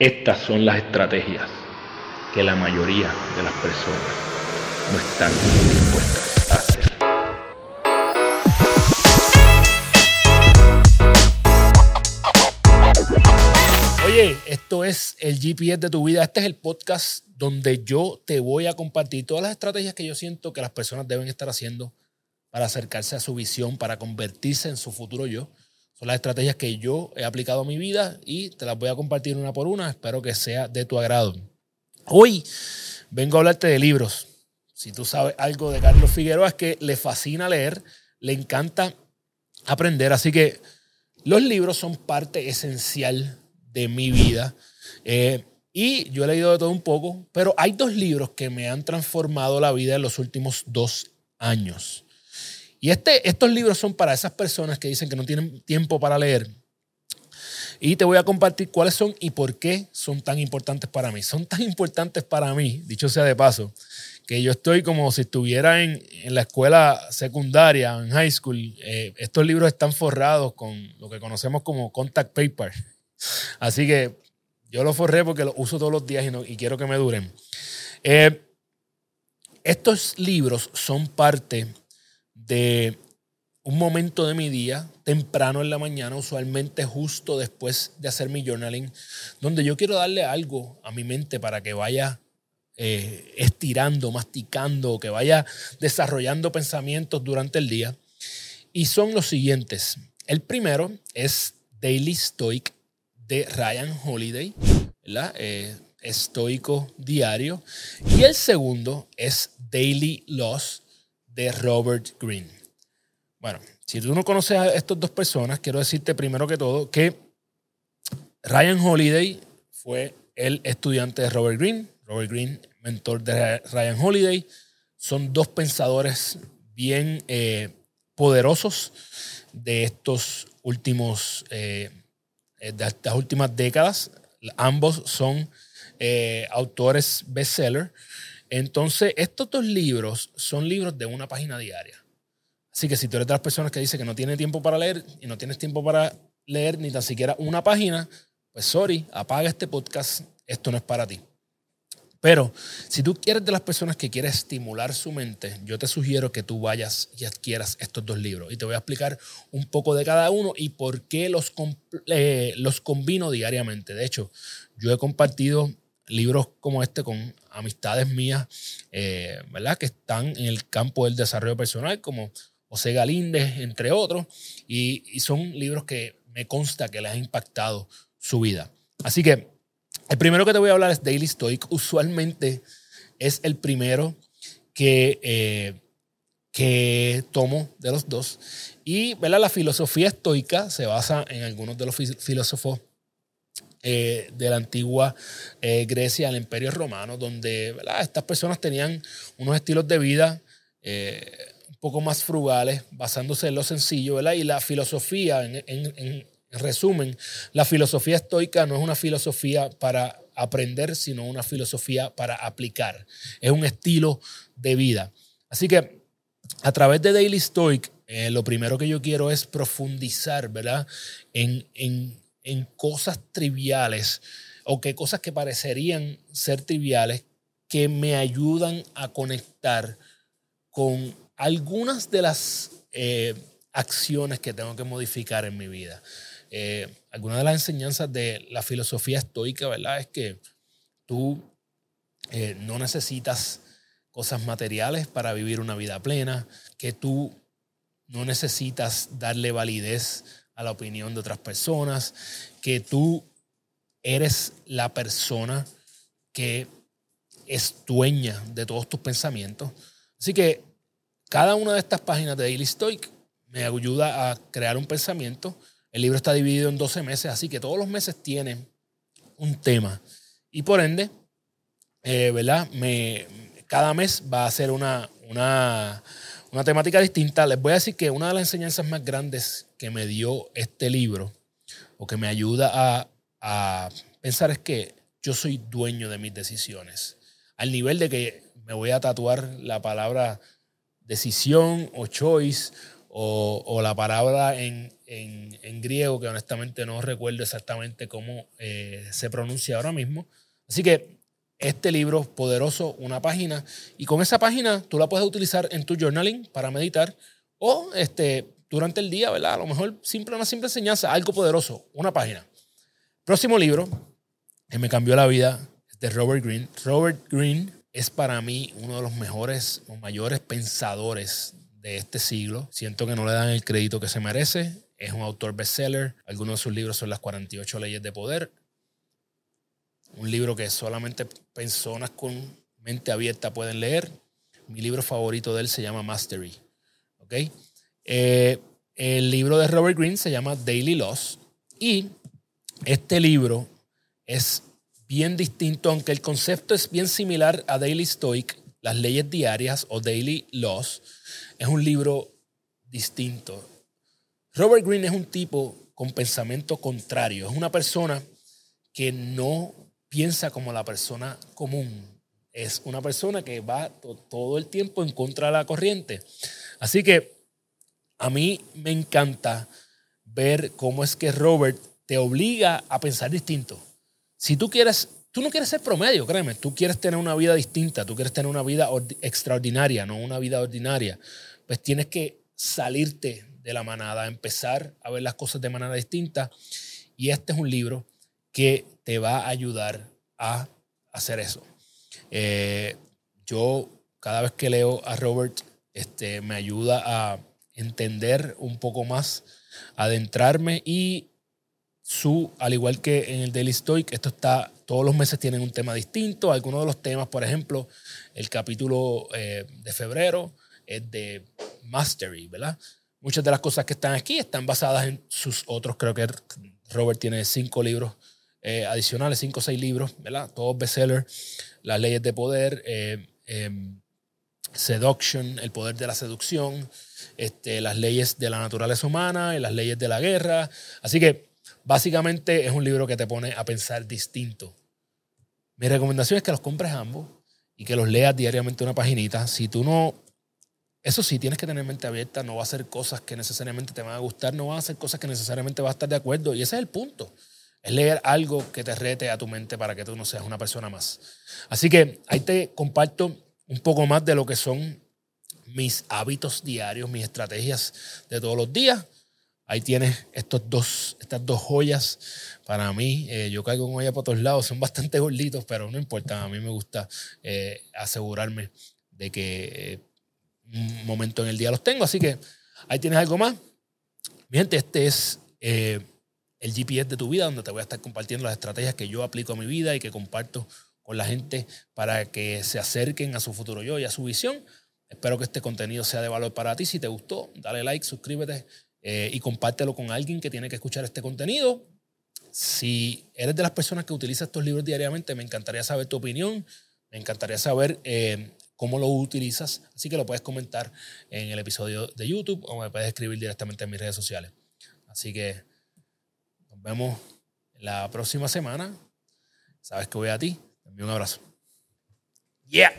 Estas son las estrategias que la mayoría de las personas no están dispuestas a hacer. Oye, esto es el GPS de tu vida. Este es el podcast donde yo te voy a compartir todas las estrategias que yo siento que las personas deben estar haciendo para acercarse a su visión, para convertirse en su futuro yo. Son las estrategias que yo he aplicado a mi vida y te las voy a compartir una por una. Espero que sea de tu agrado. Hoy vengo a hablarte de libros. Si tú sabes algo de Carlos Figueroa es que le fascina leer, le encanta aprender. Así que los libros son parte esencial de mi vida. Eh, y yo he leído de todo un poco, pero hay dos libros que me han transformado la vida en los últimos dos años. Y este, estos libros son para esas personas que dicen que no tienen tiempo para leer. Y te voy a compartir cuáles son y por qué son tan importantes para mí. Son tan importantes para mí, dicho sea de paso, que yo estoy como si estuviera en, la escuela secundaria, en high school. Eh, estos libros están forrados con lo que conocemos como contact paper. Así que yo los forré porque los uso todos los días y, quiero que me duren. Eh, estos libros son parte de un momento de mi día, temprano en la mañana, usualmente justo después de hacer mi journaling, donde yo quiero darle algo a mi mente para que vaya eh, estirando, masticando, que vaya desarrollando pensamientos durante el día. Y son los siguientes. El primero es Daily Stoic de Ryan Holiday, eh, estoico diario. Y el segundo es Daily Loss de Robert Greene. Bueno, si tú no conoces a estas dos personas, quiero decirte primero que todo que Ryan Holiday fue el estudiante de Robert Greene. Robert Greene, mentor de Ryan Holiday. Son dos pensadores bien eh, poderosos de estos últimos, eh, de estas últimas décadas. Ambos son eh, autores bestseller. Entonces, estos dos libros son libros de una página diaria. Así que si tú eres de las personas que dice que no tiene tiempo para leer y no tienes tiempo para leer ni tan siquiera una página, pues sorry, apaga este podcast, esto no es para ti. Pero si tú quieres de las personas que quieren estimular su mente, yo te sugiero que tú vayas y adquieras estos dos libros. Y te voy a explicar un poco de cada uno y por qué los, eh, los combino diariamente. De hecho, yo he compartido libros como este con amistades mías, eh, ¿verdad? Que están en el campo del desarrollo personal, como José Galíndez, entre otros, y, son libros que me consta que les ha impactado su vida. Así que el primero que te voy a hablar es Daily Stoic. Usualmente es el primero que, eh, que tomo de los dos. Y ¿verdad? la filosofía estoica se basa en algunos de los filósofos eh, de la antigua eh, Grecia, el Imperio Romano, donde estas personas tenían unos estilos de vida un poco más frugales, basándose en lo sencillo. Y la filosofía, en, resumen, la filosofía estoica no es una filosofía para aprender, sino una filosofía para aplicar. Es un estilo de vida. Así que a través de Daily Stoic, eh, lo primero que yo quiero es profundizar, ¿verdad? En, en, en cosas triviales o que cosas que parecerían ser triviales que me ayudan a conectar con algunas de las eh, acciones que tengo que modificar en mi vida. Eh, algunas de las enseñanzas de la filosofía estoica, ¿verdad? Es que tú eh, no necesitas cosas materiales para vivir una vida plena, que tú no necesitas darle validez a la opinión de otras personas, que tú eres la persona que es dueña de todos tus pensamientos. Así que cada una de estas páginas de Daily Stoic me ayuda a crear un pensamiento. El libro está dividido en 12 meses, así que todos los meses tienen un tema. Y por ende, eh, ¿verdad? Me, cada mes va a ser una, una, una temática distinta. Les voy a decir que una de las enseñanzas más grandes que me dio este libro, o que me ayuda a, pensar, es que yo soy dueño de mis decisiones. Al nivel de que me voy a tatuar la palabra decisión o choice o, la palabra en, griego, que honestamente no recuerdo exactamente cómo eh, se pronuncia ahora mismo. Así que este libro poderoso, una página, y con esa página tú la puedes utilizar en tu journaling para meditar o este, durante el día, ¿verdad? A lo mejor simple, una simple enseñanza, algo poderoso, una página. Próximo libro que me cambió la vida es de Robert Greene. Robert Greene es para mí uno de los mejores mayores pensadores de este siglo. Siento que no le dan el crédito que se merece. Es un autor bestseller. Algunos de sus libros son Las 48 leyes de poder. Un libro que solamente personas con mente abierta pueden leer. Mi libro favorito de él se llama Mastery. Eh, el libro de Robert Greene se llama Daily Loss. Y este libro es bien distinto, aunque el concepto es bien similar a Daily Stoic, las leyes diarias o Daily Laws, es un libro distinto. Robert Greene es un tipo con pensamiento contrario, es una persona que no piensa como la persona común, es una persona que va todo el tiempo en contra de la corriente. Así que a mí me encanta ver cómo es que Robert te obliga a pensar distinto. Si tú quieres, tú no quieres ser promedio, créeme, tú quieres tener una vida distinta, tú quieres tener una vida extraordinaria, no una vida ordinaria, pues tienes que salirte de la manada, empezar a ver las cosas de manera distinta. Y este es un libro que te va a ayudar a hacer eso. Eh, yo cada vez que leo a Robert, este, me ayuda a entender un poco más, adentrarme y su, al igual que en el Daily Stoic, esto está, todos los meses tienen un tema distinto. Algunos de los temas, por ejemplo, el capítulo eh, de febrero es de Mastery, ¿verdad? Muchas de las cosas que están aquí están basadas en sus otros, creo que Robert tiene cinco libros eh, adicionales, cinco o seis libros, ¿verdad? Todos bestsellers, las leyes de poder, eh, em, Seduction, el poder de la seducción, este, las leyes de la naturaleza humana y las leyes de la guerra. Así que Básicamente es un libro que te pone a pensar distinto. Mi recomendación es que los compres ambos y que los leas diariamente una paginita. Si tú no, eso sí, tienes que tener mente abierta, no va a hacer cosas que necesariamente te van a gustar, no va a hacer cosas que necesariamente vas a estar de acuerdo. Y ese es el punto. Es leer algo que te rete a tu mente para que tú no seas una persona más. Así que ahí te comparto un poco más de lo que son mis hábitos diarios, mis estrategias de todos los días. Ahí tienes estos dos, estas dos joyas para mí. Eh, yo caigo con ellas por todos lados, son bastante gorditos, pero no importa. A mí me gusta eh, asegurarme de que eh, un momento en el día los tengo. Así que ahí tienes algo más. Mi este es el GPS de tu vida, donde te voy a estar compartiendo las estrategias que yo aplico a mi vida y que comparto con la gente para que se acerquen a su futuro yo y a su visión. Espero que este contenido sea de valor para ti. Si te gustó, dale like, suscríbete eh, y compártelo con alguien que tiene que escuchar este contenido. Si eres de las personas que utiliza estos libros diariamente, me encantaría saber tu opinión, me encantaría saber eh, cómo lo utilizas, así que lo puedes comentar en el episodio de YouTube o me puedes escribir directamente en mis redes sociales. Así que vemos la próxima semana. Sabes que voy a ti. Te un abrazo. Yeah.